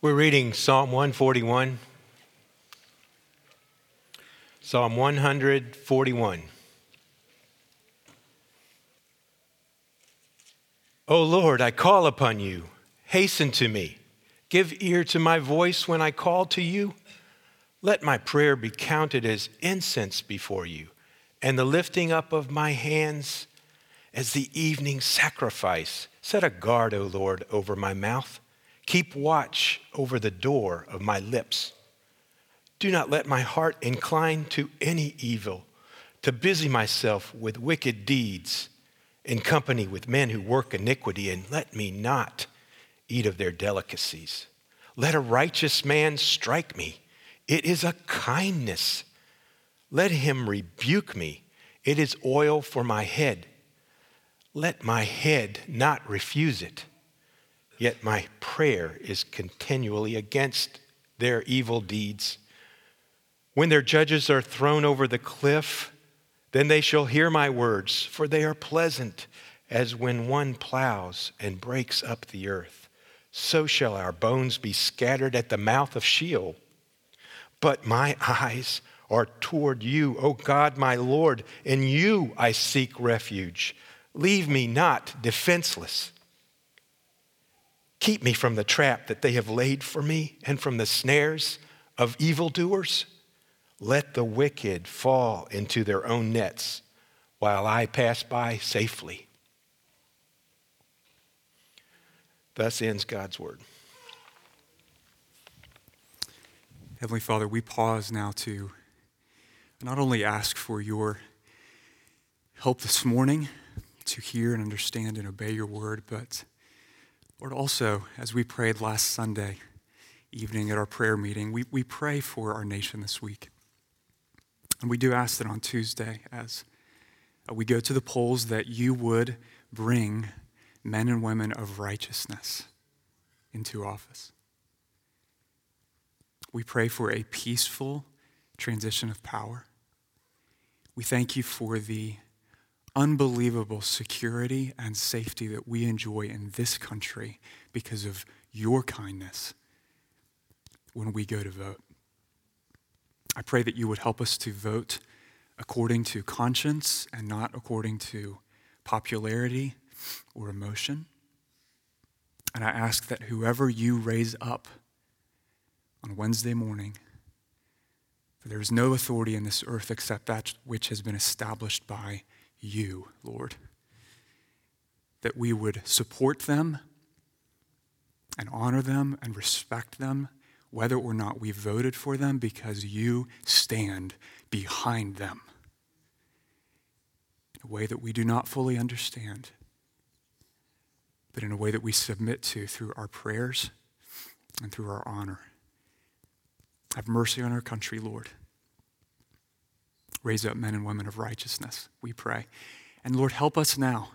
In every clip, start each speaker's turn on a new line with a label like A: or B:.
A: We're reading Psalm 141. Psalm 141. O Lord, I call upon you. Hasten to me. Give ear to my voice when I call to you. Let my prayer be counted as incense before you, and the lifting up of my hands as the evening sacrifice. Set a guard, O Lord, over my mouth Keep watch over the door of my lips. Do not let my heart incline to any evil, to busy myself with wicked deeds in company with men who work iniquity, and let me not eat of their delicacies. Let a righteous man strike me. It is a kindness. Let him rebuke me. It is oil for my head. Let my head not refuse it. Yet my prayer is continually against their evil deeds. When their judges are thrown over the cliff, then they shall hear my words, for they are pleasant as when one plows and breaks up the earth. So shall our bones be scattered at the mouth of Sheol. But my eyes are toward you, O God, my Lord. In you I seek refuge. Leave me not defenseless. Keep me from the trap that they have laid for me and from the snares of evildoers. Let the wicked fall into their own nets while I pass by safely. Thus ends God's word.
B: Heavenly Father, we pause now to not only ask for your help this morning to hear and understand and obey your word, but Lord, also, as we prayed last Sunday evening at our prayer meeting, we, we pray for our nation this week. And we do ask that on Tuesday, as uh, we go to the polls, that you would bring men and women of righteousness into office. We pray for a peaceful transition of power. We thank you for the unbelievable security and safety that we enjoy in this country because of your kindness when we go to vote. I pray that you would help us to vote according to conscience and not according to popularity or emotion. And I ask that whoever you raise up on Wednesday morning, for there is no authority in this earth except that which has been established by you, Lord. That we would support them and honor them and respect them, whether or not we voted for them, because you stand behind them in a way that we do not fully understand, but in a way that we submit to through our prayers and through our honor. Have mercy on our country, Lord. Raise up men and women of righteousness, we pray. And Lord, help us now.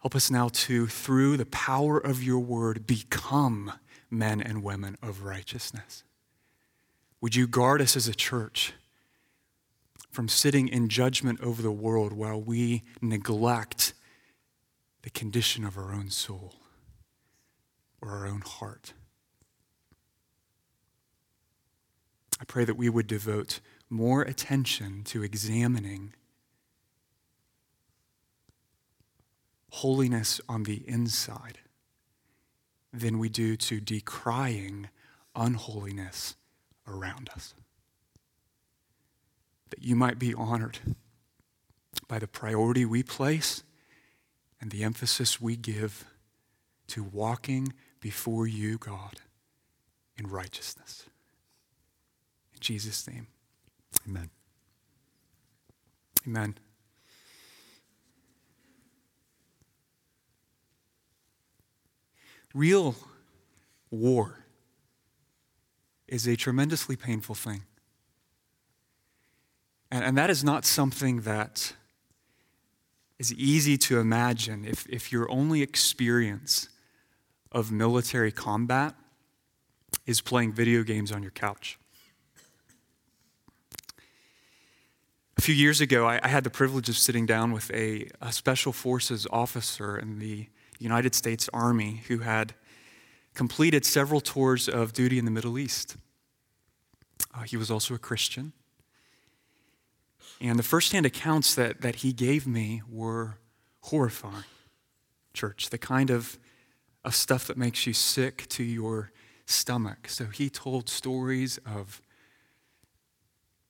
B: Help us now to, through the power of your word, become men and women of righteousness. Would you guard us as a church from sitting in judgment over the world while we neglect the condition of our own soul or our own heart? I pray that we would devote more attention to examining holiness on the inside than we do to decrying unholiness around us. That you might be honored by the priority we place and the emphasis we give to walking before you, God, in righteousness. In Jesus' name. Amen. Amen. Real war is a tremendously painful thing. And, and that is not something that is easy to imagine if, if your only experience of military combat is playing video games on your couch. A few years ago, I, I had the privilege of sitting down with a, a special forces officer in the United States Army who had completed several tours of duty in the Middle East. Uh, he was also a Christian. And the firsthand accounts that, that he gave me were horrifying, church, the kind of, of stuff that makes you sick to your stomach. So he told stories of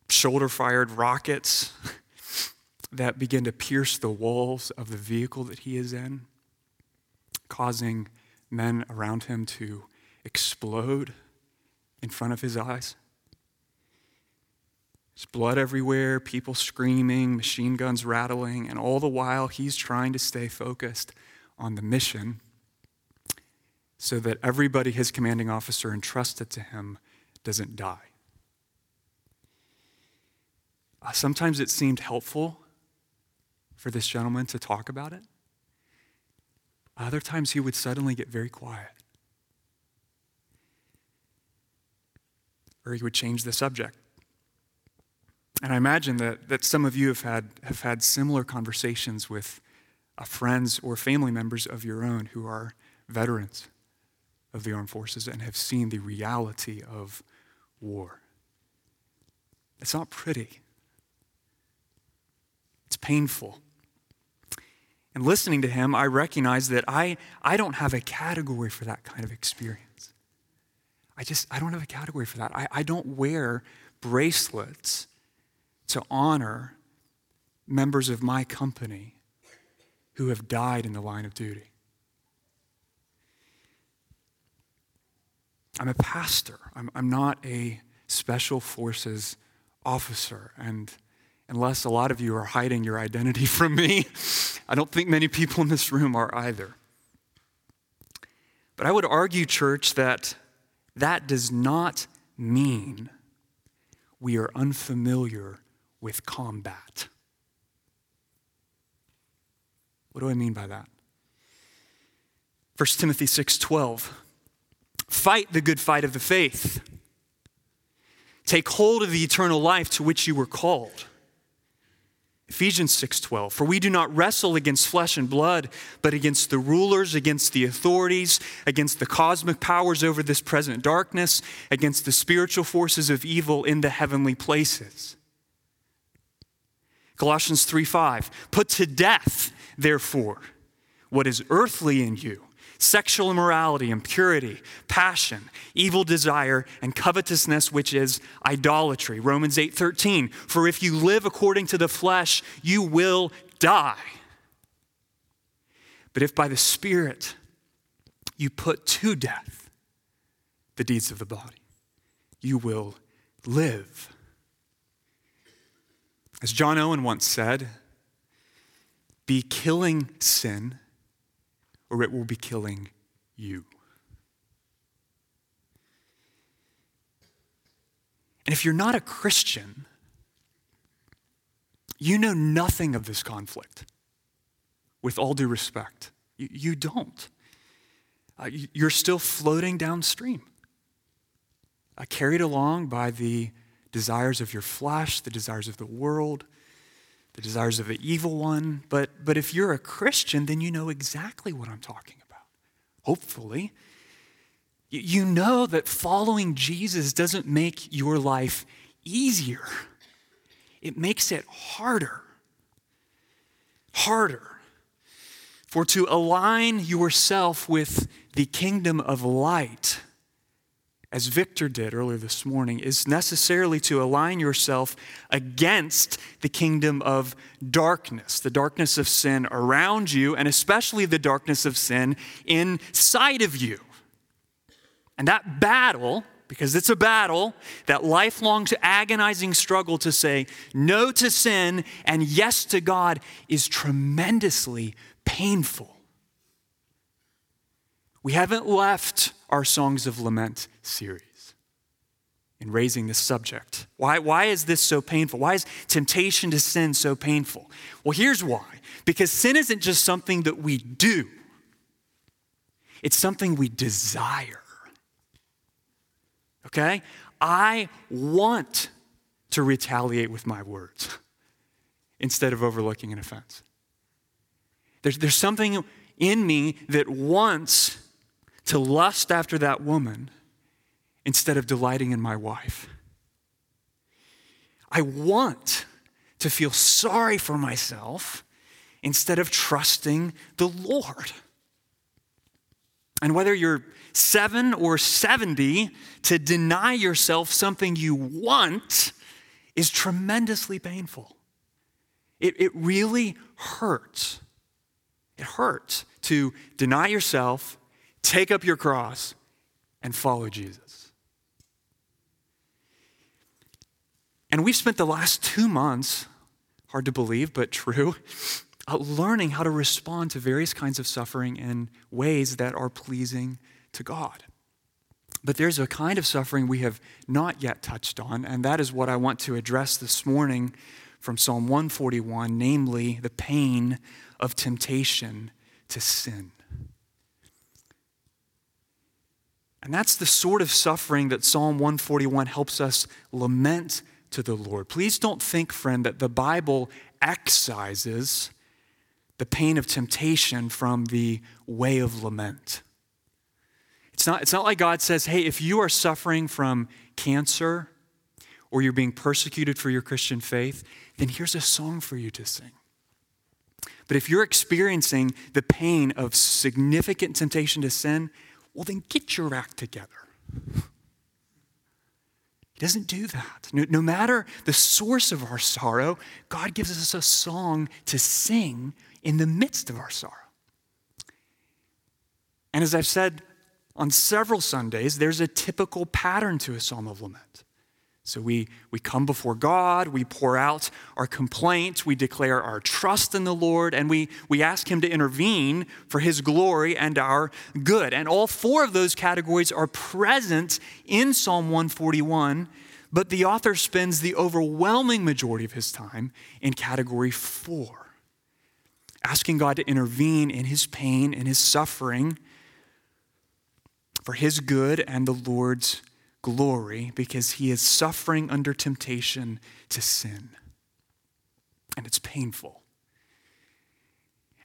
B: shoulder fired rockets that begin to pierce the walls of the vehicle that he is in, causing men around him to explode in front of his eyes. There's blood everywhere, people screaming, machine guns rattling, and all the while he's trying to stay focused on the mission so that everybody his commanding officer entrusted to him doesn't die. Uh, sometimes it seemed helpful for this gentleman to talk about it. Other times he would suddenly get very quiet. Or he would change the subject. And I imagine that, that some of you have had, have had similar conversations with uh, friends or family members of your own who are veterans of the armed forces and have seen the reality of war. It's not pretty, it's painful. And listening to him, I recognize that I, I don't have a category for that kind of experience. I just, I don't have a category for that. I, I don't wear bracelets to honor members of my company who have died in the line of duty. I'm a pastor. I'm, I'm not a special forces officer. And unless a lot of you are hiding your identity from me, I don't think many people in this room are either. But I would argue, church, that that does not mean we are unfamiliar with combat. What do I mean by that? 1 Timothy 6:12 Fight the good fight of the faith. Take hold of the eternal life to which you were called. Ephesians 6:12 For we do not wrestle against flesh and blood but against the rulers against the authorities against the cosmic powers over this present darkness against the spiritual forces of evil in the heavenly places Colossians 3 5. Put to death, therefore, what is earthly in you sexual immorality, impurity, passion, evil desire, and covetousness, which is idolatry. Romans 8 13. For if you live according to the flesh, you will die. But if by the Spirit you put to death the deeds of the body, you will live. As John Owen once said, be killing sin, or it will be killing you. And if you're not a Christian, you know nothing of this conflict, with all due respect. You, you don't. Uh, you're still floating downstream, uh, carried along by the desires of your flesh, the desires of the world, the desires of the evil one. But, but if you're a Christian, then you know exactly what I'm talking about. Hopefully. You know that following Jesus doesn't make your life easier, it makes it harder. Harder. For to align yourself with the kingdom of light as Victor did earlier this morning, is necessarily to align yourself against the kingdom of darkness, the darkness of sin around you, and especially the darkness of sin inside of you. And that battle, because it's a battle, that lifelong agonizing struggle to say no to sin and yes to God is tremendously painful. We haven't left our Songs of Lament series in raising this subject. Why, why is this so painful? Why is temptation to sin so painful? Well, here's why because sin isn't just something that we do, it's something we desire. Okay? I want to retaliate with my words instead of overlooking an offense. There's, there's something in me that wants to lust after that woman instead of delighting in my wife. I want to feel sorry for myself instead of trusting the Lord. And whether you're seven or 70, to deny yourself something you want is tremendously painful. It, it really hurts. It hurts to deny yourself, take up your cross, and follow Jesus. And we've spent the last two months, hard to believe, but true, uh, learning how to respond to various kinds of suffering in ways that are pleasing to God. But there's a kind of suffering we have not yet touched on, and that is what I want to address this morning from Psalm 141, namely the pain of temptation to sin. And that's the sort of suffering that Psalm 141 helps us lament to the Lord. Please don't think, friend, that the Bible excises the pain of temptation from the way of lament. It's not, it's not like God says, hey, if you are suffering from cancer or you're being persecuted for your Christian faith, then here's a song for you to sing. But if you're experiencing the pain of significant temptation to sin, well, then get your act together. He doesn't do that. No, no, matter the source of our sorrow, God gives us a song to sing in the midst of our sorrow. And as I've said on several Sundays, there's a typical pattern to a psalm of lament. So we, we come before God, we pour out our complaints, we declare our trust in the Lord, and we, we ask Him to intervene for His glory and our good. And all four of those categories are present in Psalm 141, but the author spends the overwhelming majority of his time in category four, asking God to intervene in his pain and his suffering for his good and the Lord's glory because he is suffering under temptation to sin. And it's painful.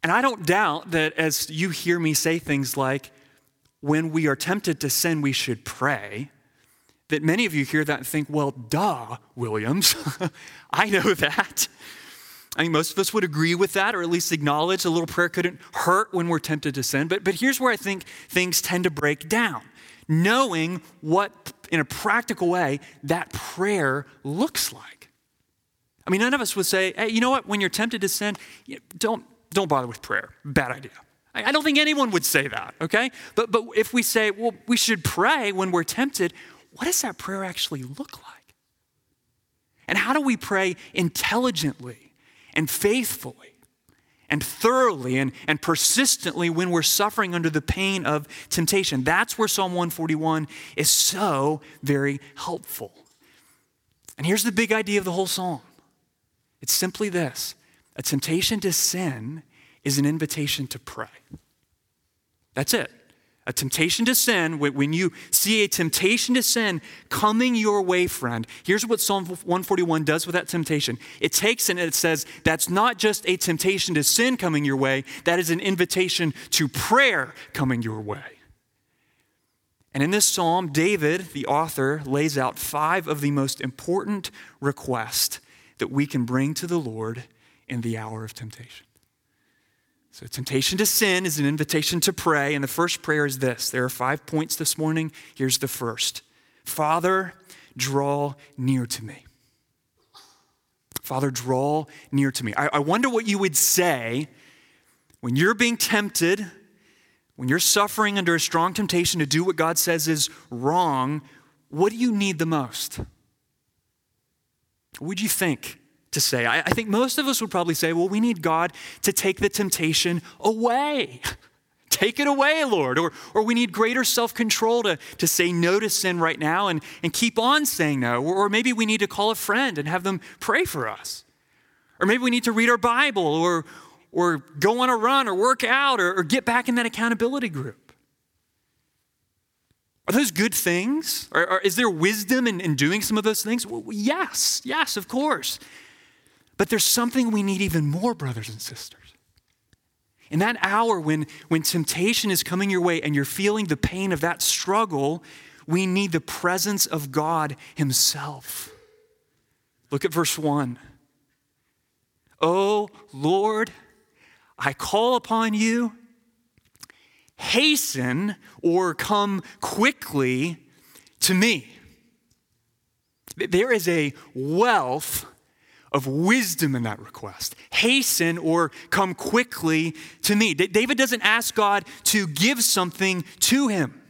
B: And I don't doubt that as you hear me say things like, when we are tempted to sin, we should pray, that many of you hear that and think, well, duh, Williams. I know that. I mean, most of us would agree with that, or at least acknowledge a little prayer couldn't hurt when we're tempted to sin. But, but here's where I think things tend to break down knowing what in a practical way, that prayer looks like. I mean, none of us would say, hey, you know what, when you're tempted to sin, don't, don't bother with prayer. Bad idea. I don't think anyone would say that, okay? But, but if we say, well, we should pray when we're tempted, what does that prayer actually look like? And how do we pray intelligently and faithfully? And thoroughly and, and persistently when we're suffering under the pain of temptation. That's where Psalm 141 is so very helpful. And here's the big idea of the whole psalm it's simply this a temptation to sin is an invitation to pray. That's it a temptation to sin, when you see a temptation to sin coming your way, friend, here's what Psalm 141 does with that temptation. It takes and it says, that's not just a temptation to sin coming your way, that is an invitation to prayer coming your way. And in this psalm, David, the author, lays out five of the most important requests that we can bring to the Lord in the hour of temptation. So, temptation to sin is an invitation to pray. And the first prayer is this there are five points this morning. Here's the first Father, draw near to me. Father, draw near to me. I, I wonder what you would say when you're being tempted, when you're suffering under a strong temptation to do what God says is wrong. What do you need the most? What would you think? To say. I, I think most of us would probably say, well, we need God to take the temptation away. Take it away, Lord. Or, or we need greater self control to, to say no to sin right now and, and keep on saying no. Or, or maybe we need to call a friend and have them pray for us. Or maybe we need to read our Bible or, or go on a run or work out or, or get back in that accountability group. Are those good things? Or, or is there wisdom in, in doing some of those things? Well, yes, yes, of course. But there's something we need even more, brothers and sisters. In that hour when, when temptation is coming your way and you're feeling the pain of that struggle, we need the presence of God Himself. Look at verse 1. Oh Lord, I call upon you. Hasten or come quickly to me. There is a wealth of wisdom in that request. Hasten or come quickly to me. David doesn't ask God to give something to him.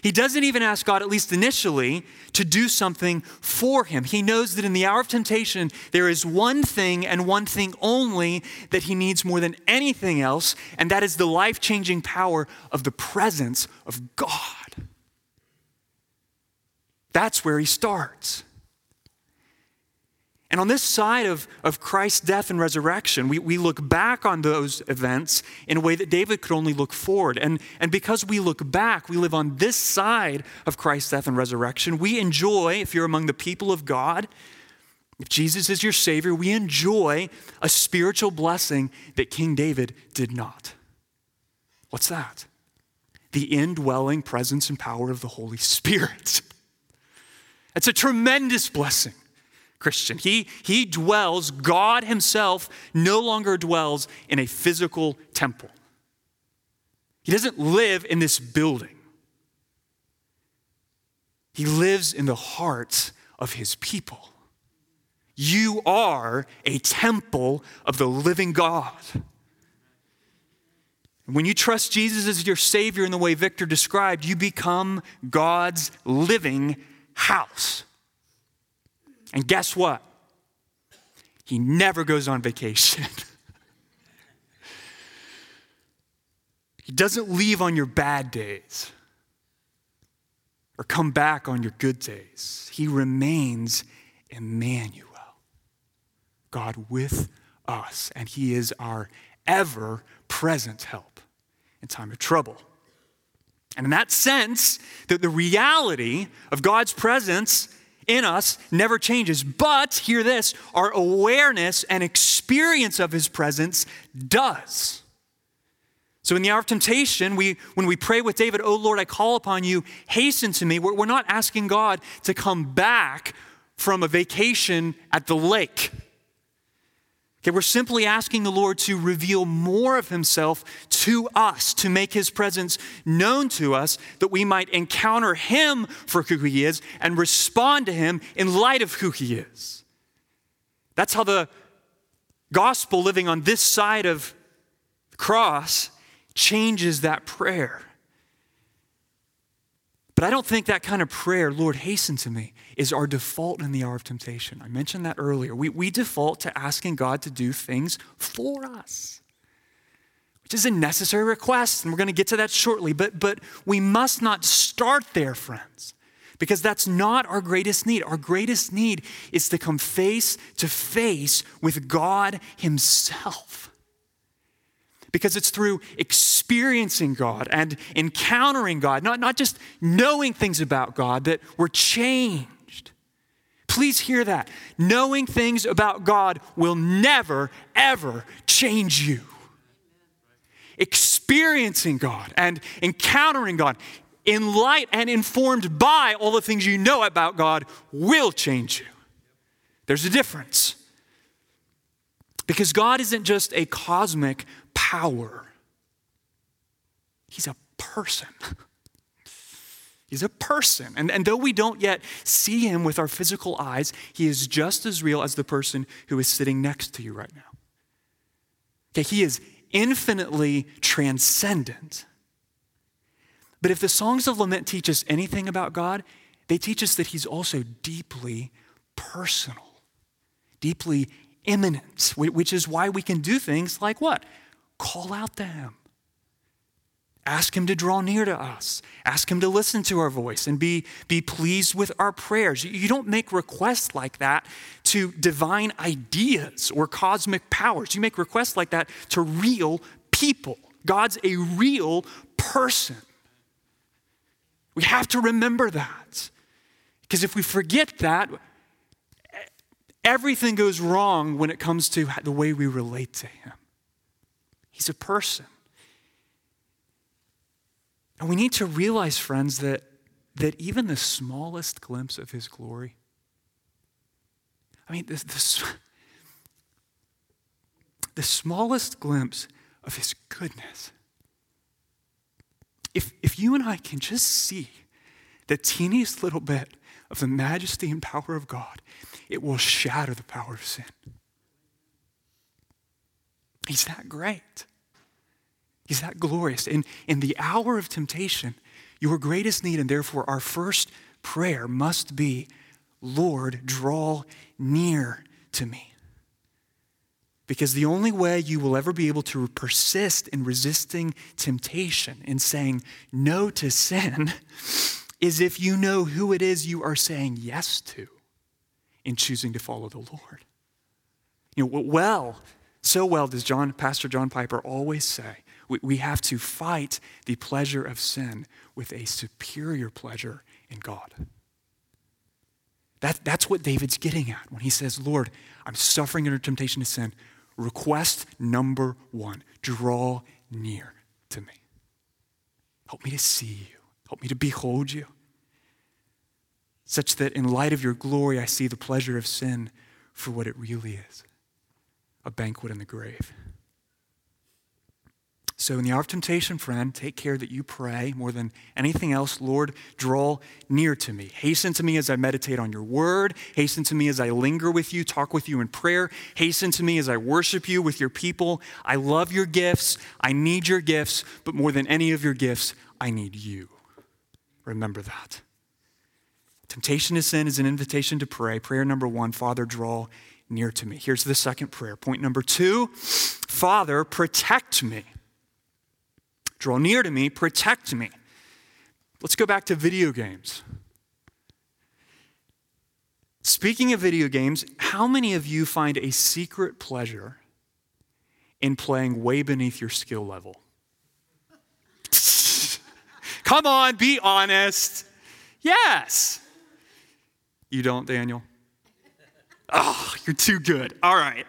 B: He doesn't even ask God, at least initially, to do something for him. He knows that in the hour of temptation, there is one thing and one thing only that he needs more than anything else, and that is the life changing power of the presence of God. That's where he starts. And on this side of, of Christ's death and resurrection, we, we look back on those events in a way that David could only look forward. And, and because we look back, we live on this side of Christ's death and resurrection. We enjoy, if you're among the people of God, if Jesus is your Savior, we enjoy a spiritual blessing that King David did not. What's that? The indwelling presence and power of the Holy Spirit. It's a tremendous blessing. Christian. He, he dwells, God Himself no longer dwells in a physical temple. He doesn't live in this building, He lives in the hearts of His people. You are a temple of the living God. When you trust Jesus as your Savior in the way Victor described, you become God's living house. And guess what? He never goes on vacation. he doesn't leave on your bad days or come back on your good days. He remains Emmanuel, God with us, and He is our ever present help in time of trouble. And in that sense, that the reality of God's presence in us never changes. But, hear this, our awareness and experience of his presence does. So, in the hour of temptation, we, when we pray with David, Oh Lord, I call upon you, hasten to me, we're, we're not asking God to come back from a vacation at the lake. Okay, we're simply asking the Lord to reveal more of himself to us, to make his presence known to us, that we might encounter him for who he is and respond to him in light of who he is. That's how the gospel living on this side of the cross changes that prayer. But I don't think that kind of prayer, Lord, hasten to me, is our default in the hour of temptation. I mentioned that earlier. We, we default to asking God to do things for us, which is a necessary request, and we're going to get to that shortly. But, but we must not start there, friends, because that's not our greatest need. Our greatest need is to come face to face with God Himself because it's through experiencing God and encountering God, not, not just knowing things about God, that we're changed. Please hear that. Knowing things about God will never, ever change you. Experiencing God and encountering God in light and informed by all the things you know about God will change you. There's a difference. Because God isn't just a cosmic power. He's a person. He's a person. And, and though we don't yet see him with our physical eyes, he is just as real as the person who is sitting next to you right now. Okay, he is infinitely transcendent. But if the songs of lament teach us anything about God, they teach us that he's also deeply personal, deeply immanent, which is why we can do things like what? call out to Him. Ask Him to draw near to us. Ask Him to listen to our voice and be, be pleased with our prayers. You don't make requests like that to divine ideas or cosmic powers. You make requests like that to real people. God's a real person. We have to remember that. Because if we forget that, everything goes wrong when it comes to the way we relate to Him. He's a person. And we need to realize, friends, that, that even the smallest glimpse of his glory, I mean, this, this, the smallest glimpse of his goodness. If, if you and I can just see the teeniest little bit of the majesty and power of God, it will shatter the power of sin. He's that great. He's that glorious. In, in the hour of temptation, your greatest need, and therefore our first prayer must be Lord, draw near to me. Because the only way you will ever be able to persist in resisting temptation, in saying no to sin, is if you know who it is you are saying yes to in choosing to follow the Lord. You know, well, so well does John, Pastor John Piper always say, we, we have to fight the pleasure of sin with a superior pleasure in God. That, that's what David's getting at when he says, Lord, I'm suffering under temptation to sin. Request number one draw near to me. Help me to see you, help me to behold you, such that in light of your glory, I see the pleasure of sin for what it really is a banquet in the grave. So, in the hour of temptation, friend, take care that you pray more than anything else. Lord, draw near to me. Hasten to me as I meditate on your word. Hasten to me as I linger with you, talk with you in prayer. Hasten to me as I worship you with your people. I love your gifts. I need your gifts. But more than any of your gifts, I need you. Remember that. Temptation to sin is an invitation to pray. Prayer number one Father, draw near to me. Here's the second prayer. Point number two Father, protect me. Draw near to me, protect me. Let's go back to video games. Speaking of video games, how many of you find a secret pleasure in playing way beneath your skill level? Come on, be honest. Yes. You don't, Daniel? Oh, you're too good. All right.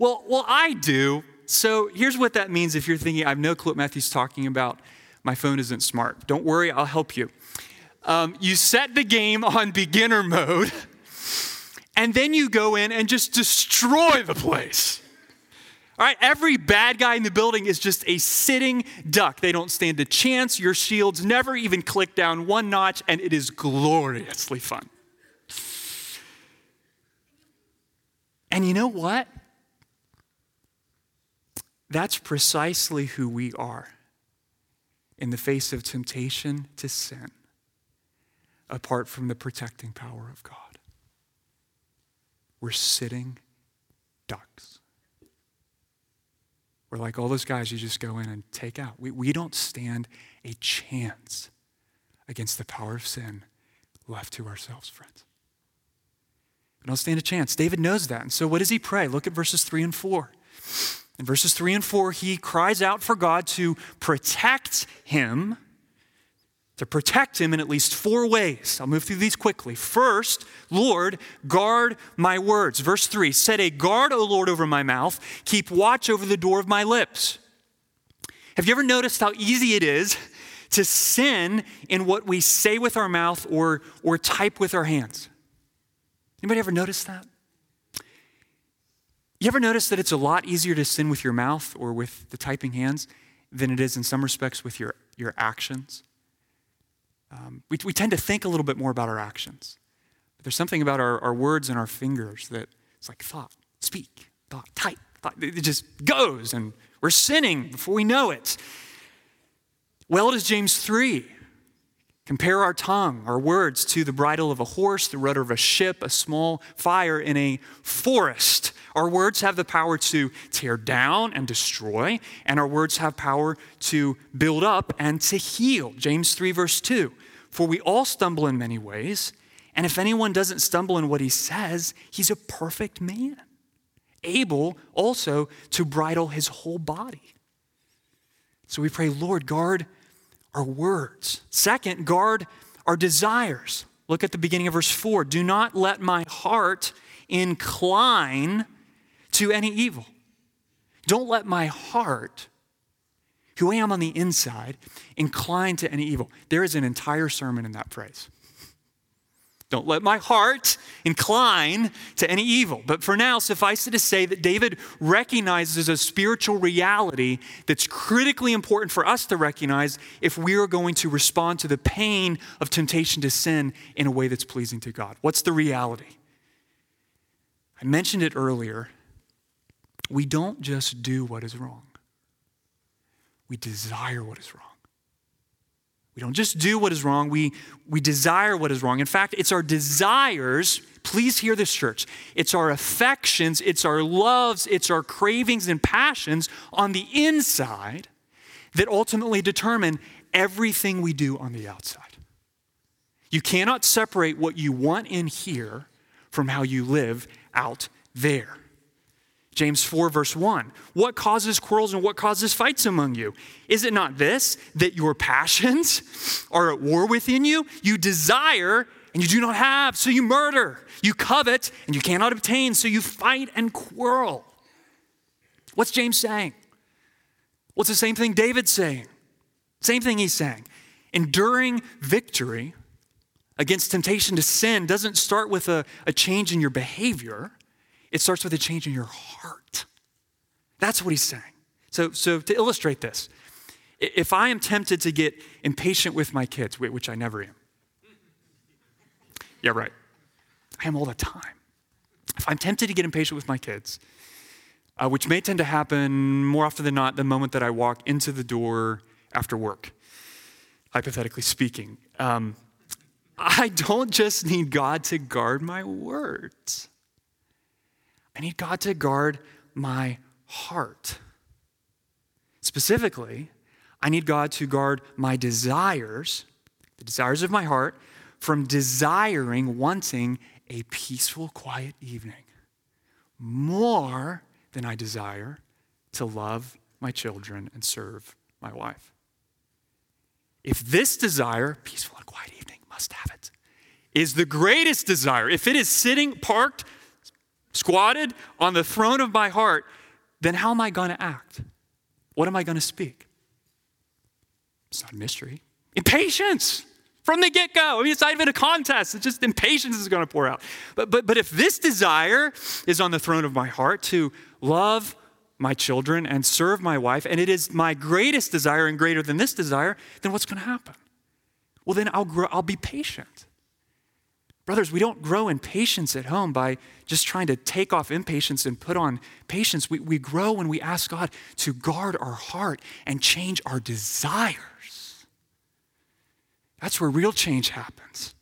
B: Well, well, I do. So here's what that means if you're thinking, I have no clue what Matthew's talking about. My phone isn't smart. Don't worry, I'll help you. Um, you set the game on beginner mode, and then you go in and just destroy the place. All right, every bad guy in the building is just a sitting duck. They don't stand a chance. Your shields never even click down one notch, and it is gloriously fun. And you know what? That's precisely who we are in the face of temptation to sin, apart from the protecting power of God. We're sitting ducks. We're like all those guys you just go in and take out. We, we don't stand a chance against the power of sin left to ourselves, friends. We don't stand a chance. David knows that. And so what does he pray? Look at verses 3 and 4. In verses 3 and 4, he cries out for God to protect him, to protect him in at least four ways. I'll move through these quickly. First, Lord, guard my words. Verse 3 Set a guard, O Lord, over my mouth, keep watch over the door of my lips. Have you ever noticed how easy it is to sin in what we say with our mouth or, or type with our hands? Anybody ever notice that? You ever notice that it's a lot easier to sin with your mouth or with the typing hands than it is in some respects with your, your actions? Um, we, we tend to think a little bit more about our actions. But there's something about our, our words and our fingers that it's like thought, speak, thought, type, thought. It just goes, and we're sinning before we know it. Well does James 3 compare our tongue, our words, to the bridle of a horse, the rudder of a ship, a small fire in a forest. Our words have the power to tear down and destroy, and our words have power to build up and to heal. James 3, verse 2. For we all stumble in many ways, and if anyone doesn't stumble in what he says, he's a perfect man, able also to bridle his whole body. So we pray, Lord, guard our words. Second, guard our desires. Look at the beginning of verse 4. Do not let my heart incline to any evil. Don't let my heart, who I am on the inside, incline to any evil. There is an entire sermon in that phrase. Don't let my heart incline to any evil. But for now, suffice it to say that David recognizes a spiritual reality that's critically important for us to recognize if we are going to respond to the pain of temptation to sin in a way that's pleasing to God. What's the reality? I mentioned it earlier. We don't just do what is wrong, we desire what is wrong. We don't just do what is wrong, we, we desire what is wrong. In fact, it's our desires. Please hear this, church. It's our affections, it's our loves, it's our cravings and passions on the inside that ultimately determine everything we do on the outside. You cannot separate what you want in here from how you live out there. James 4, verse 1. What causes quarrels and what causes fights among you? Is it not this, that your passions are at war within you? You desire and you do not have, so you murder. You covet and you cannot obtain, so you fight and quarrel. What's James saying? What's the same thing David's saying? Same thing he's saying. Enduring victory against temptation to sin doesn't start with a, a change in your behavior it starts with a change in your heart. That's what he's saying. So, so to illustrate this, if I am tempted to get impatient with my kids, which I never am. Yeah, right. I am all the time. If I'm tempted to get impatient with my kids, uh, which may tend to happen more often than not the moment that I walk into the door after work, hypothetically speaking, um, I don't just need God to guard my words. I need God to guard my heart. Specifically, I need God to guard my desires, the desires of my heart, from desiring, wanting a peaceful, quiet evening more than I desire to love my children and serve my wife. If this desire, peaceful and quiet evening, must have it, is the greatest desire, if it is sitting parked squatted on the throne of my heart, then how am I going to act? What am I going to speak? It's not a mystery. Impatience from the get go. I mean, it's not even a contest. It's just impatience is going to pour out. But, but, but if this desire is on the throne of my heart to love my children and serve my wife, and it is my greatest desire and greater than this desire, then what's going to happen? Well, then I'll, grow, I'll be patient. Brothers, we don't grow in patience at home by just trying to take off impatience and put on patience. We, we grow when we ask God to guard our heart and change our desires. That's where real change happens.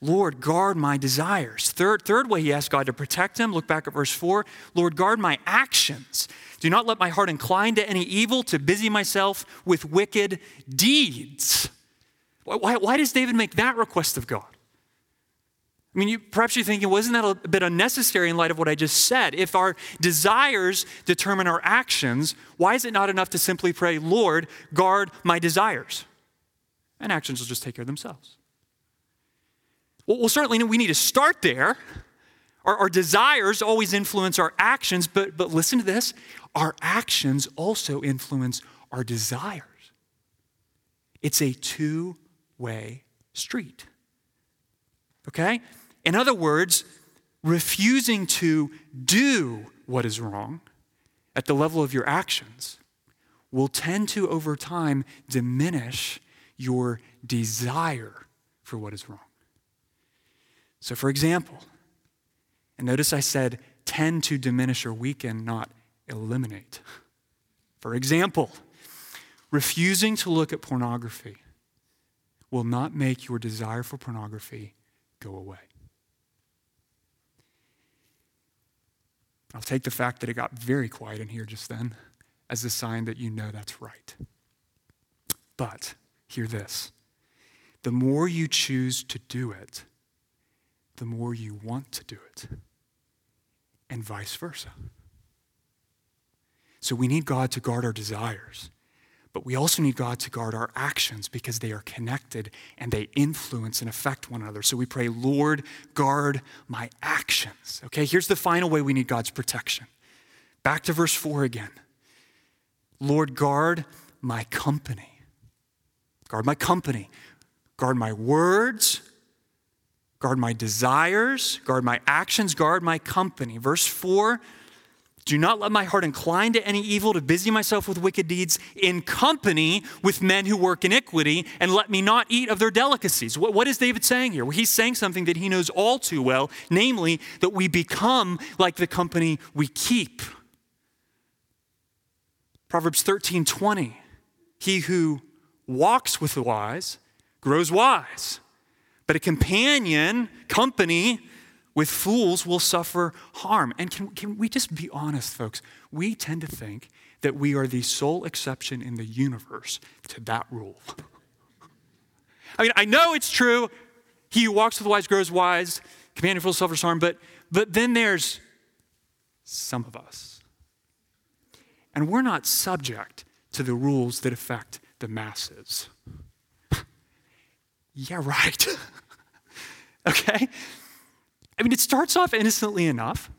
B: Lord, guard my desires. Third, third way he asked God to protect him, look back at verse 4. Lord, guard my actions. Do not let my heart incline to any evil, to busy myself with wicked deeds. Why, why does David make that request of God? I mean, you, perhaps you're thinking, wasn't that a bit unnecessary in light of what I just said? If our desires determine our actions, why is it not enough to simply pray, Lord, guard my desires? And actions will just take care of themselves. Well, well certainly we need to start there. Our, our desires always influence our actions, but, but listen to this our actions also influence our desires. It's a two way street. Okay? In other words, refusing to do what is wrong at the level of your actions will tend to, over time, diminish your desire for what is wrong. So, for example, and notice I said tend to diminish or weaken, not eliminate. For example, refusing to look at pornography will not make your desire for pornography go away. I'll take the fact that it got very quiet in here just then as a sign that you know that's right. But hear this the more you choose to do it, the more you want to do it, and vice versa. So we need God to guard our desires. But we also need God to guard our actions because they are connected and they influence and affect one another. So we pray, Lord, guard my actions. Okay, here's the final way we need God's protection. Back to verse 4 again. Lord, guard my company. Guard my company. Guard my words. Guard my desires. Guard my actions. Guard my company. Verse 4 do not let my heart incline to any evil, to busy myself with wicked deeds in company with men who work iniquity, and let me not eat of their delicacies. What, what is David saying here? Well, he's saying something that he knows all too well, namely that we become like the company we keep. Proverbs 13 20. He who walks with the wise grows wise, but a companion, company, with fools will suffer harm. And can, can we just be honest, folks? We tend to think that we are the sole exception in the universe to that rule. I mean, I know it's true. He who walks with the wise grows wise, companion fools suffers harm, but, but then there's some of us. And we're not subject to the rules that affect the masses. yeah, right. okay? I mean, it starts off innocently enough.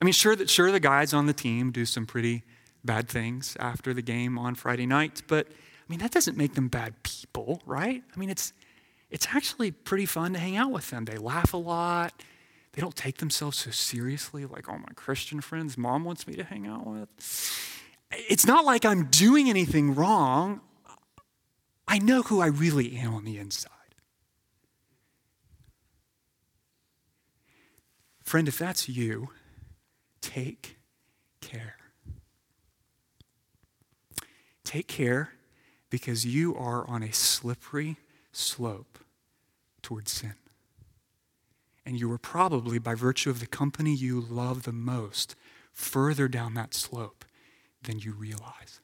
B: I mean, sure that sure the guys on the team do some pretty bad things after the game on Friday night, but I mean that doesn't make them bad people, right? I mean, it's it's actually pretty fun to hang out with them. They laugh a lot. They don't take themselves so seriously, like, oh, my Christian friends, mom wants me to hang out with. It's not like I'm doing anything wrong. I know who I really am on the inside. Friend, if that's you, take care. Take care because you are on a slippery slope towards sin. And you are probably, by virtue of the company you love the most, further down that slope than you realize.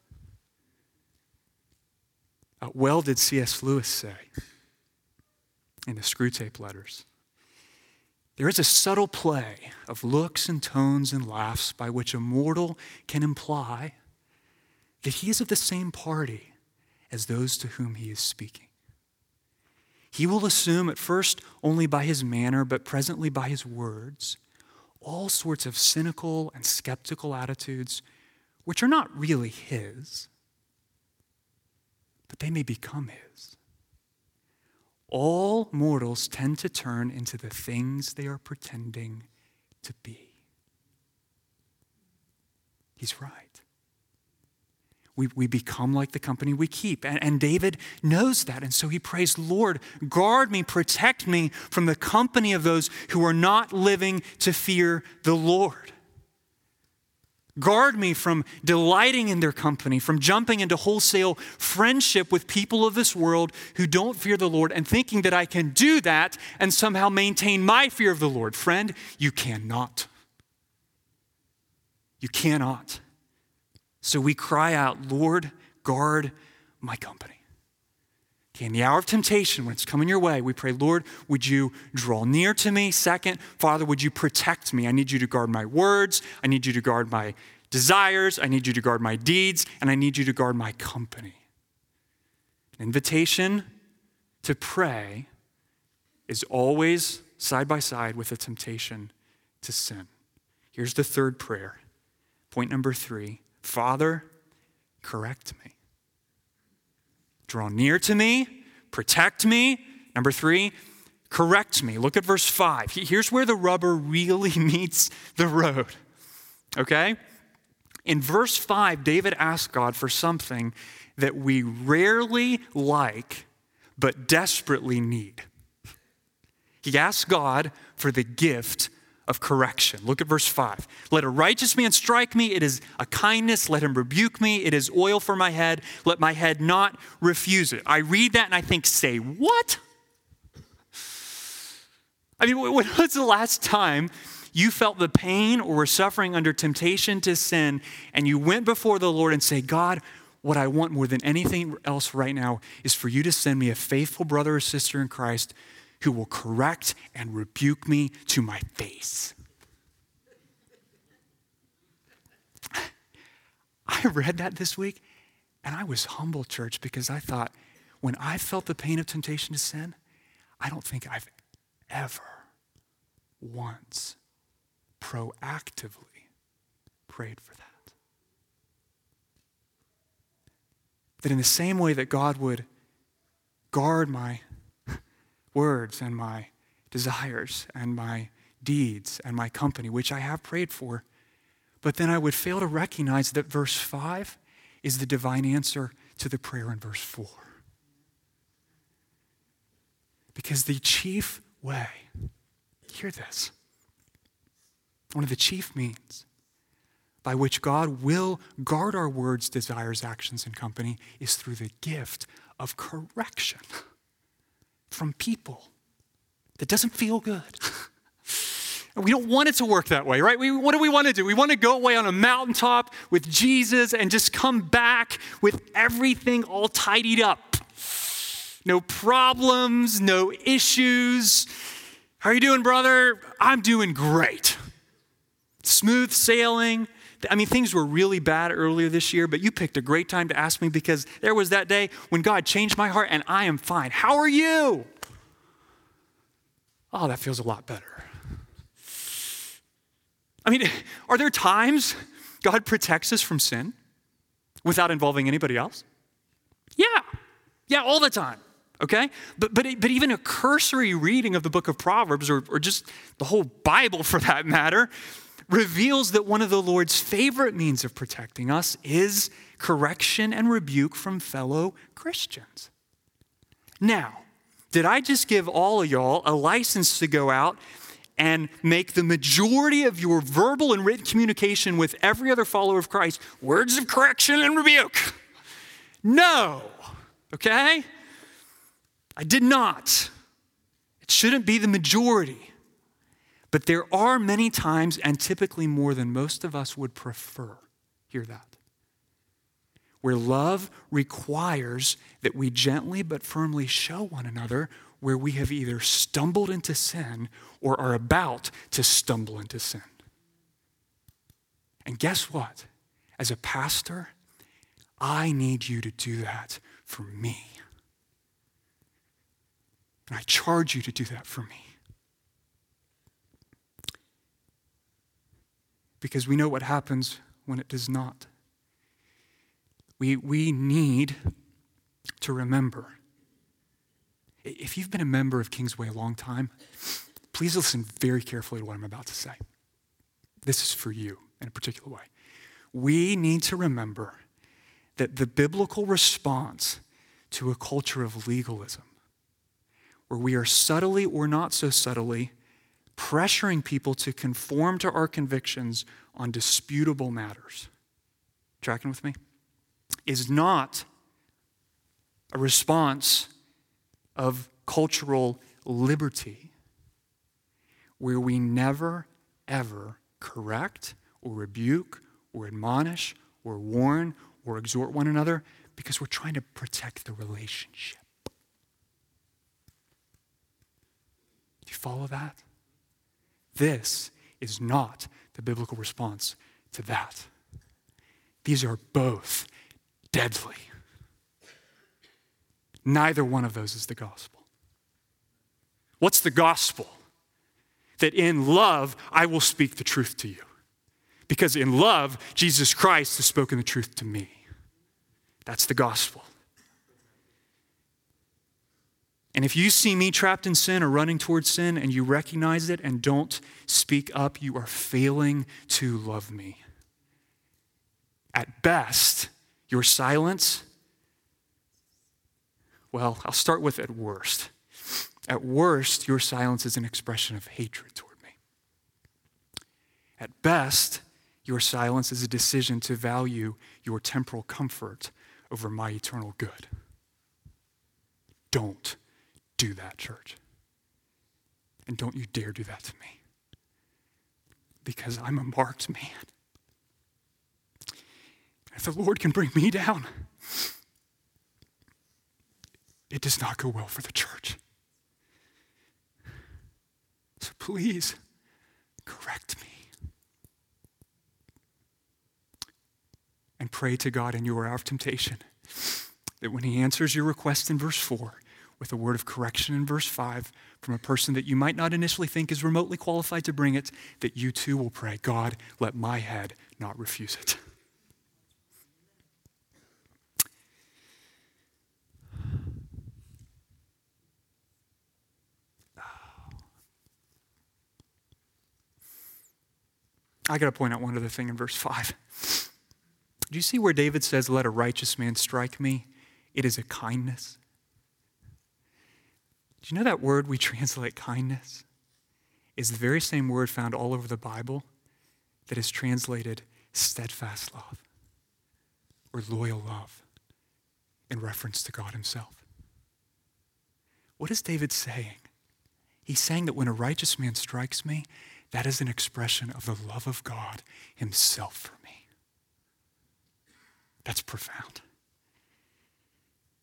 B: Uh, well, did C.S. Lewis say in the Screwtape Letters there is a subtle play of looks and tones and laughs by which a mortal can imply that he is of the same party as those to whom he is speaking. He will assume at first only by his manner, but presently by his words, all sorts of cynical and skeptical attitudes which are not really his, but they may become his all mortals tend to turn into the things they are pretending to be. He's right. We, we become like the company we keep. And, and David knows that. And so he prays, Lord, guard me, protect me from the company of those who are not living to fear the Lord. Guard me from delighting in their company, from jumping into wholesale friendship with people of this world who don't fear the Lord and thinking that I can do that and somehow maintain my fear of the Lord. Friend, you cannot. You cannot. So we cry out, Lord, guard my company. Okay, in the hour of temptation, when it's coming your way, we pray, Lord, would you draw near to me? Second, Father, would you protect me? I need you to guard my words. I need you to guard my desires. I need you to guard my deeds. And I need you to guard my company. An invitation to pray is always side by side with a temptation to sin. Here's the third prayer. Point number three Father, correct me. Draw near to me, protect me. Number three, correct me. Look at verse five. Here's where the rubber really meets the road. Okay? In verse 5, David asks God for something that we rarely like but desperately need. He asks God for the gift of correction. Look at verse 5. Let a righteous man strike me, it is a kindness. Let him rebuke me, it is oil for my head. Let my head not refuse it. I read that and I think, say what? I mean, when was the last time you felt the pain or were suffering under temptation to sin and you went before the Lord and say, God, what I want more than anything else right now is for you to send me a faithful brother or sister in Christ who will correct and rebuke me to my face. I read that this week and I was humbled, church, because I thought when I felt the pain of temptation to sin, I don't think I've ever once proactively prayed for that. That in the same way that God would guard my words and my desires and my deeds and my company, which I have prayed for, but then I would fail to recognize that verse 5 is the divine answer to the prayer in verse 4. Because the chief way, hear this, one of the chief means by which God will guard our words, desires, actions, and company is through the gift of correction from people that doesn't feel good. We don't want it to work that way, right? We, what do we want to do? We want to go away on a mountaintop with Jesus and just come back with everything all tidied up. No problems, no issues. How are you doing, brother? I'm doing great. Smooth sailing. I mean, things were really bad earlier this year, but you picked a great time to ask me because there was that day when God changed my heart and I am fine. How are you? Oh, that feels a lot better. I mean, are there times God protects us from sin without involving anybody else? Yeah. Yeah, all the time. Okay? But, but, but even a cursory reading of the book of Proverbs, or, or just the whole Bible for that matter, reveals that one of the Lord's favorite means of protecting us is correction and rebuke from fellow Christians. Now, did I just give all of y'all a license to go out and make the majority of your verbal and written communication with every other follower of Christ words of correction and rebuke. No, okay? I did not. It shouldn't be the majority. But there are many times, and typically more than most of us would prefer, hear that, where love requires that we gently but firmly show one another where we have either stumbled into sin or are about to stumble into sin. And guess what? As a pastor, I need you to do that for me. And I charge you to do that for me. Because we know what happens when it does not. We, we need to remember if you've been a member of Kingsway a long time, please listen very carefully to what I'm about to say. This is for you in a particular way. We need to remember that the biblical response to a culture of legalism, where we are subtly or not so subtly pressuring people to conform to our convictions on disputable matters, tracking with me, is not a response of cultural liberty where we never, ever correct or rebuke or admonish or warn or exhort one another because we're trying to protect the relationship. Do you follow that? This is not the biblical response to that. These are both deadly. Neither one of those is the gospel. What's the gospel? That in love, I will speak the truth to you. Because in love, Jesus Christ has spoken the truth to me. That's the gospel. And if you see me trapped in sin or running towards sin and you recognize it and don't speak up, you are failing to love me. At best, your silence well, I'll start with at worst. At worst, your silence is an expression of hatred toward me. At best, your silence is a decision to value your temporal comfort over my eternal good. Don't do that, church. And don't you dare do that to me. Because I'm a marked man. If the Lord can bring me down, it does not go well for the church. So please correct me. And pray to God in your hour of temptation that when He answers your request in verse 4 with a word of correction in verse 5 from a person that you might not initially think is remotely qualified to bring it, that you too will pray, God, let my head not refuse it. I got to point out one other thing in verse 5. Do you see where David says, Let a righteous man strike me? It is a kindness. Do you know that word we translate kindness is the very same word found all over the Bible that is translated steadfast love or loyal love in reference to God Himself? What is David saying? He's saying that when a righteous man strikes me, that is an expression of the love of God Himself for me. That's profound.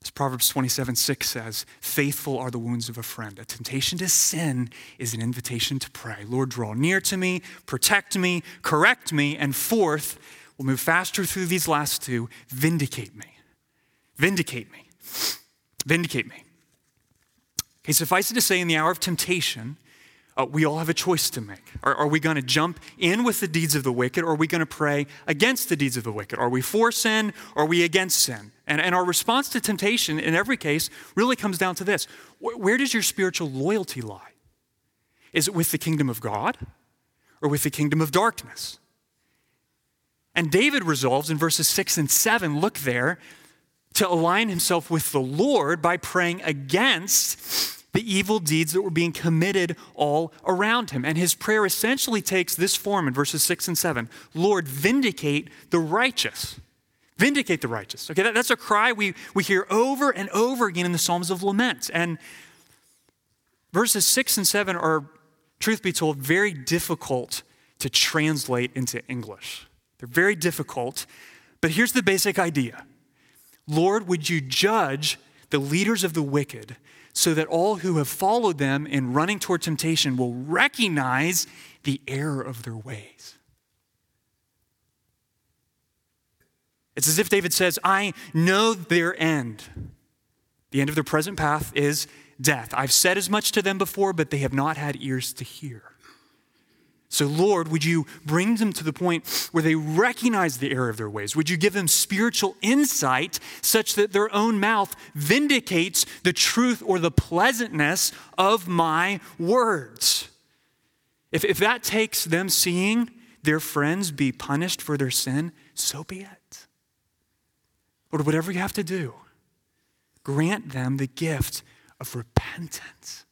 B: As Proverbs 27 6 says, faithful are the wounds of a friend. A temptation to sin is an invitation to pray. Lord, draw near to me, protect me, correct me, and fourth, we'll move faster through these last two, vindicate me. Vindicate me. Vindicate me. Okay, suffice it to say, in the hour of temptation, uh, we all have a choice to make. Are, are we going to jump in with the deeds of the wicked, or are we going to pray against the deeds of the wicked? Are we for sin, or are we against sin? And, and our response to temptation, in every case, really comes down to this Where does your spiritual loyalty lie? Is it with the kingdom of God, or with the kingdom of darkness? And David resolves in verses 6 and 7, look there, to align himself with the Lord by praying against the evil deeds that were being committed all around him. And his prayer essentially takes this form in verses 6 and 7 Lord, vindicate the righteous. Vindicate the righteous. Okay, that, that's a cry we, we hear over and over again in the Psalms of Lament. And verses 6 and 7 are, truth be told, very difficult to translate into English. They're very difficult. But here's the basic idea Lord, would you judge the leaders of the wicked so that all who have followed them in running toward temptation will recognize the error of their ways. It's as if David says, I know their end. The end of their present path is death. I've said as much to them before, but they have not had ears to hear. So, Lord, would you bring them to the point where they recognize the error of their ways? Would you give them spiritual insight such that their own mouth vindicates the truth or the pleasantness of my words? If, if that takes them seeing their friends be punished for their sin, so be it. Lord, whatever you have to do, grant them the gift of repentance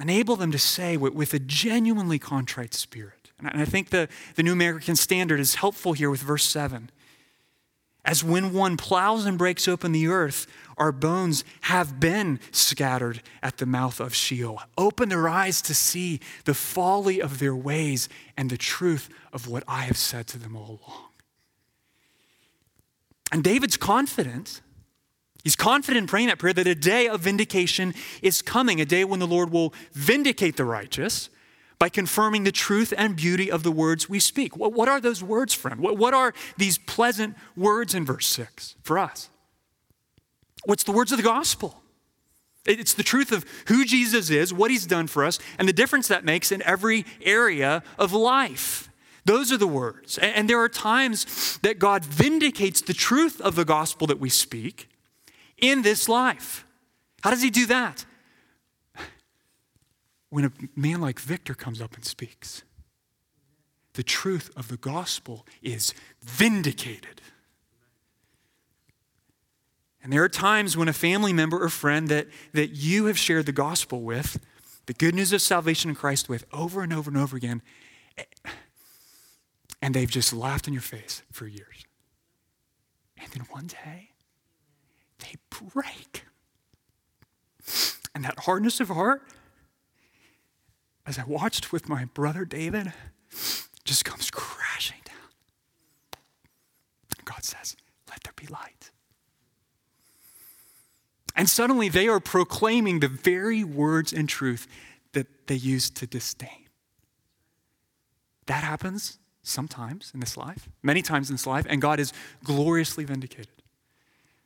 B: enable them to say with a genuinely contrite spirit. And I think the, the New American Standard is helpful here with verse 7. As when one plows and breaks open the earth, our bones have been scattered at the mouth of Sheol. Open their eyes to see the folly of their ways and the truth of what I have said to them all along. And David's confident He's confident in praying that prayer that a day of vindication is coming, a day when the Lord will vindicate the righteous by confirming the truth and beauty of the words we speak. What are those words, friend? What are these pleasant words in verse 6 for us? What's the words of the gospel? It's the truth of who Jesus is, what he's done for us, and the difference that makes in every area of life. Those are the words. And there are times that God vindicates the truth of the gospel that we speak in this life. How does he do that? When a man like Victor comes up and speaks, the truth of the gospel is vindicated. And there are times when a family member or friend that, that you have shared the gospel with, the good news of salvation in Christ with, over and over and over again, and they've just laughed in your face for years. And then one day, they break. And that hardness of heart, as I watched with my brother David, just comes crashing down. God says, Let there be light. And suddenly they are proclaiming the very words and truth that they used to disdain. That happens sometimes in this life, many times in this life, and God is gloriously vindicated.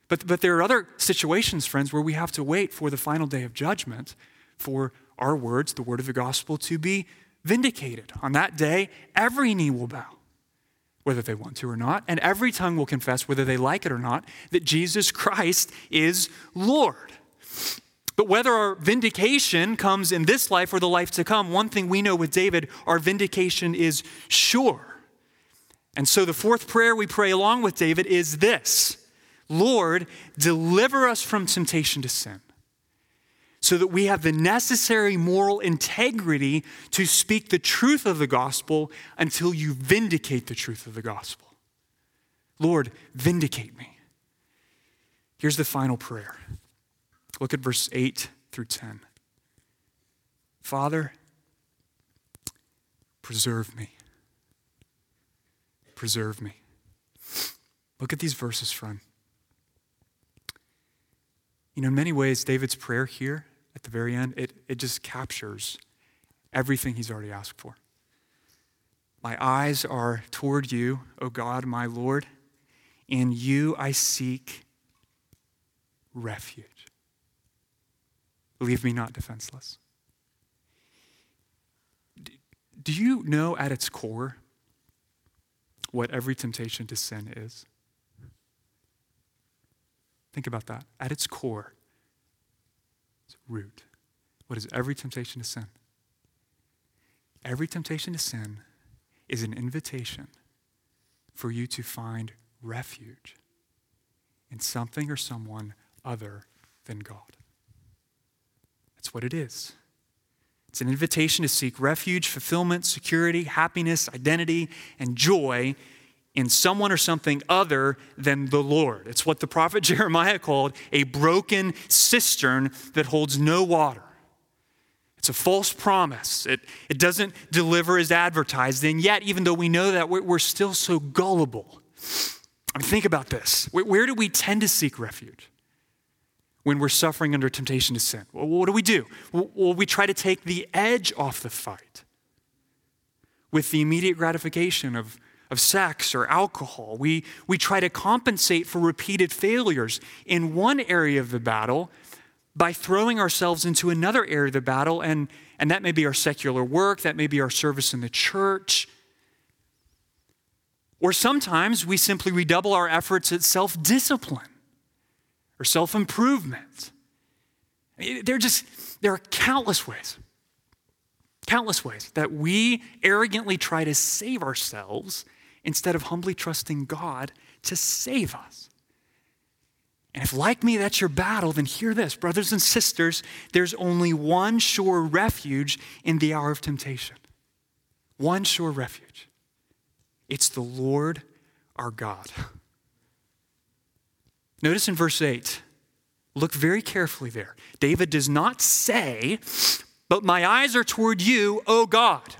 B: But, but there are other situations, friends, where we have to wait for the final day of judgment for our words, the word of the gospel, to be vindicated. On that day, every knee will bow, whether they want to or not, and every tongue will confess, whether they like it or not, that Jesus Christ is Lord. But whether our vindication comes in this life or the life to come, one thing we know with David, our vindication is sure. And so the fourth prayer we pray along with David is this Lord, deliver us from temptation to sin, so that we have the necessary moral integrity to speak the truth of the gospel until you vindicate the truth of the gospel. Lord, vindicate me. Here's the final prayer. Look at verse 8 through 10. Father, preserve me. Preserve me. Look at these verses, friend. You know, in many ways, David's prayer here at the very end, it, it just captures everything he's already asked for. My eyes are toward you, O God, my Lord. In you I seek refuge. Leave me not defenseless. Do you know at its core what every temptation to sin is? Think about that. At its core, it's root. What is every temptation to sin? Every temptation to sin is an invitation for you to find refuge in something or someone other than God. That's what it is. It's an invitation to seek refuge, fulfillment, security, happiness, identity, and joy in someone or something other than the Lord. It's what the prophet Jeremiah called a broken cistern that holds no water. It's a false promise. It, it doesn't deliver as advertised. And yet, even though we know that, we're, we're still so gullible. I mean, think about this. Where, where do we tend to seek refuge? When we're suffering under temptation to sin. Well, what do we do? Well, we try to take the edge off the fight with the immediate gratification of of sex or alcohol. We, we try to compensate for repeated failures in one area of the battle by throwing ourselves into another area of the battle, and, and that may be our secular work, that may be our service in the church. Or sometimes we simply redouble our efforts at self discipline or self improvement. There just there are countless ways, countless ways that we arrogantly try to save ourselves instead of humbly trusting God to save us. And if, like me, that's your battle, then hear this, brothers and sisters, there's only one sure refuge in the hour of temptation. One sure refuge. It's the Lord our God. Notice in verse 8, look very carefully there. David does not say, But my eyes are toward you, O God.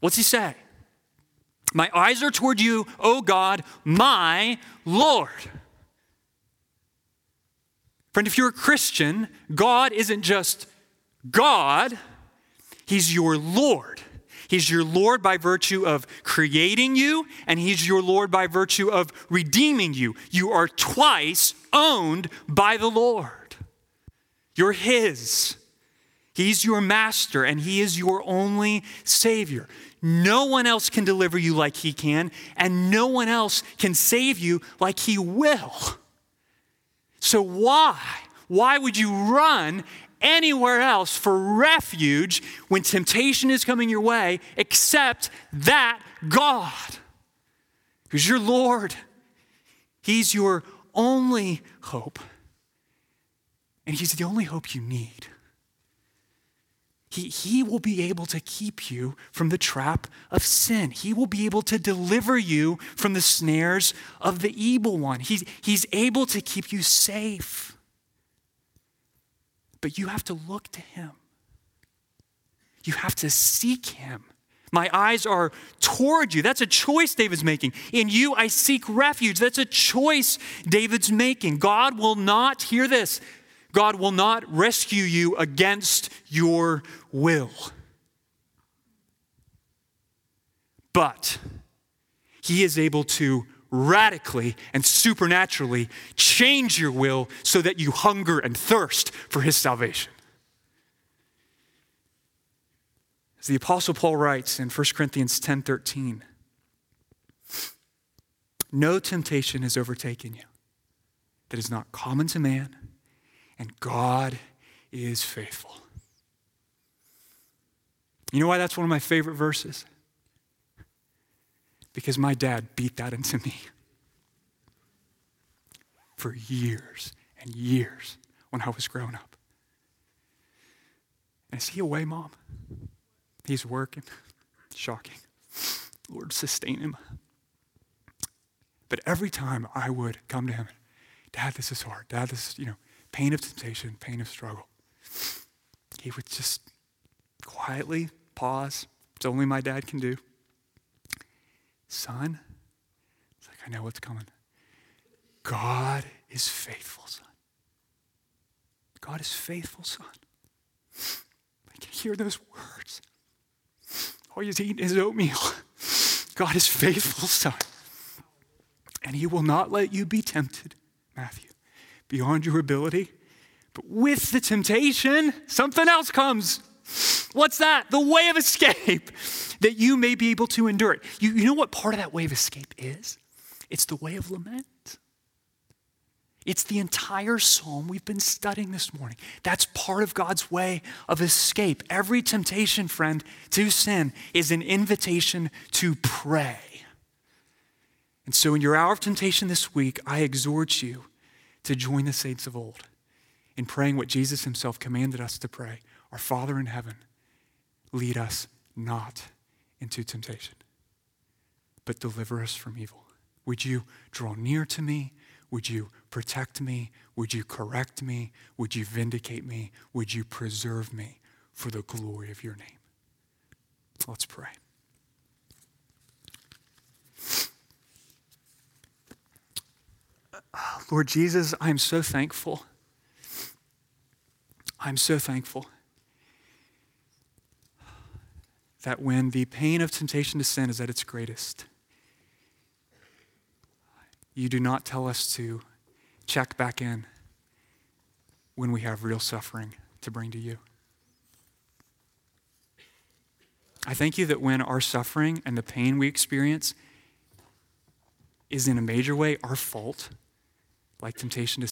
B: What's he say? My eyes are toward you, O God, my Lord. Friend, if you're a Christian, God isn't just God, He's your Lord. He's your Lord by virtue of creating you, and He's your Lord by virtue of redeeming you. You are twice owned by the Lord. You're His. He's your master, and He is your only Savior. No one else can deliver you like He can, and no one else can save you like He will. So, why? Why would you run anywhere else for refuge when temptation is coming your way except that God? Who's your Lord? He's your only hope, and He's the only hope you need. He, he will be able to keep you from the trap of sin. He will be able to deliver you from the snares of the evil one. He's, he's able to keep you safe. But you have to look to him, you have to seek him. My eyes are toward you. That's a choice David's making. In you, I seek refuge. That's a choice David's making. God will not, hear this, God will not rescue you against your will. But He is able to radically and supernaturally change your will so that you hunger and thirst for his salvation. As the apostle Paul writes in 1 Corinthians 10:13, no temptation has overtaken you that is not common to man, and God is faithful. You know why that's one of my favorite verses? Because my dad beat that into me for years and years when I was growing up. And is he away, Mom? He's working. Shocking. Lord, sustain him. But every time I would come to him, Dad, this is hard. Dad, this is, you know, pain of temptation, pain of struggle. He would just quietly pause. It's only my dad can do. Son, it's like, I know what's coming. God is faithful, son. God is faithful, son. I can hear those words. Oh, he's eating his oatmeal. God is faithful, son. And he will not let you be tempted, Matthew, beyond your ability. But with the temptation, something else comes. What's that? The way of escape, that you may be able to endure it. You, you know what part of that way of escape is? It's the way of lament. It's the entire psalm we've been studying this morning. That's part of God's way of escape. Every temptation, friend, to sin is an invitation to pray. And so, in your hour of temptation this week, I exhort you to join the saints of old in praying what Jesus himself commanded us to pray Our Father in heaven, lead us not into temptation, but deliver us from evil. Would you draw near to me? Would you protect me? Would you correct me? Would you vindicate me? Would you preserve me for the glory of your name? Let's pray. Ah, Lord Jesus, I'm so thankful. I'm so thankful that when the pain of temptation to sin is at its greatest, you do not tell us to check back in when we have real suffering to bring to you. I thank you that when our suffering and the pain we experience is in a major way our fault, like temptation to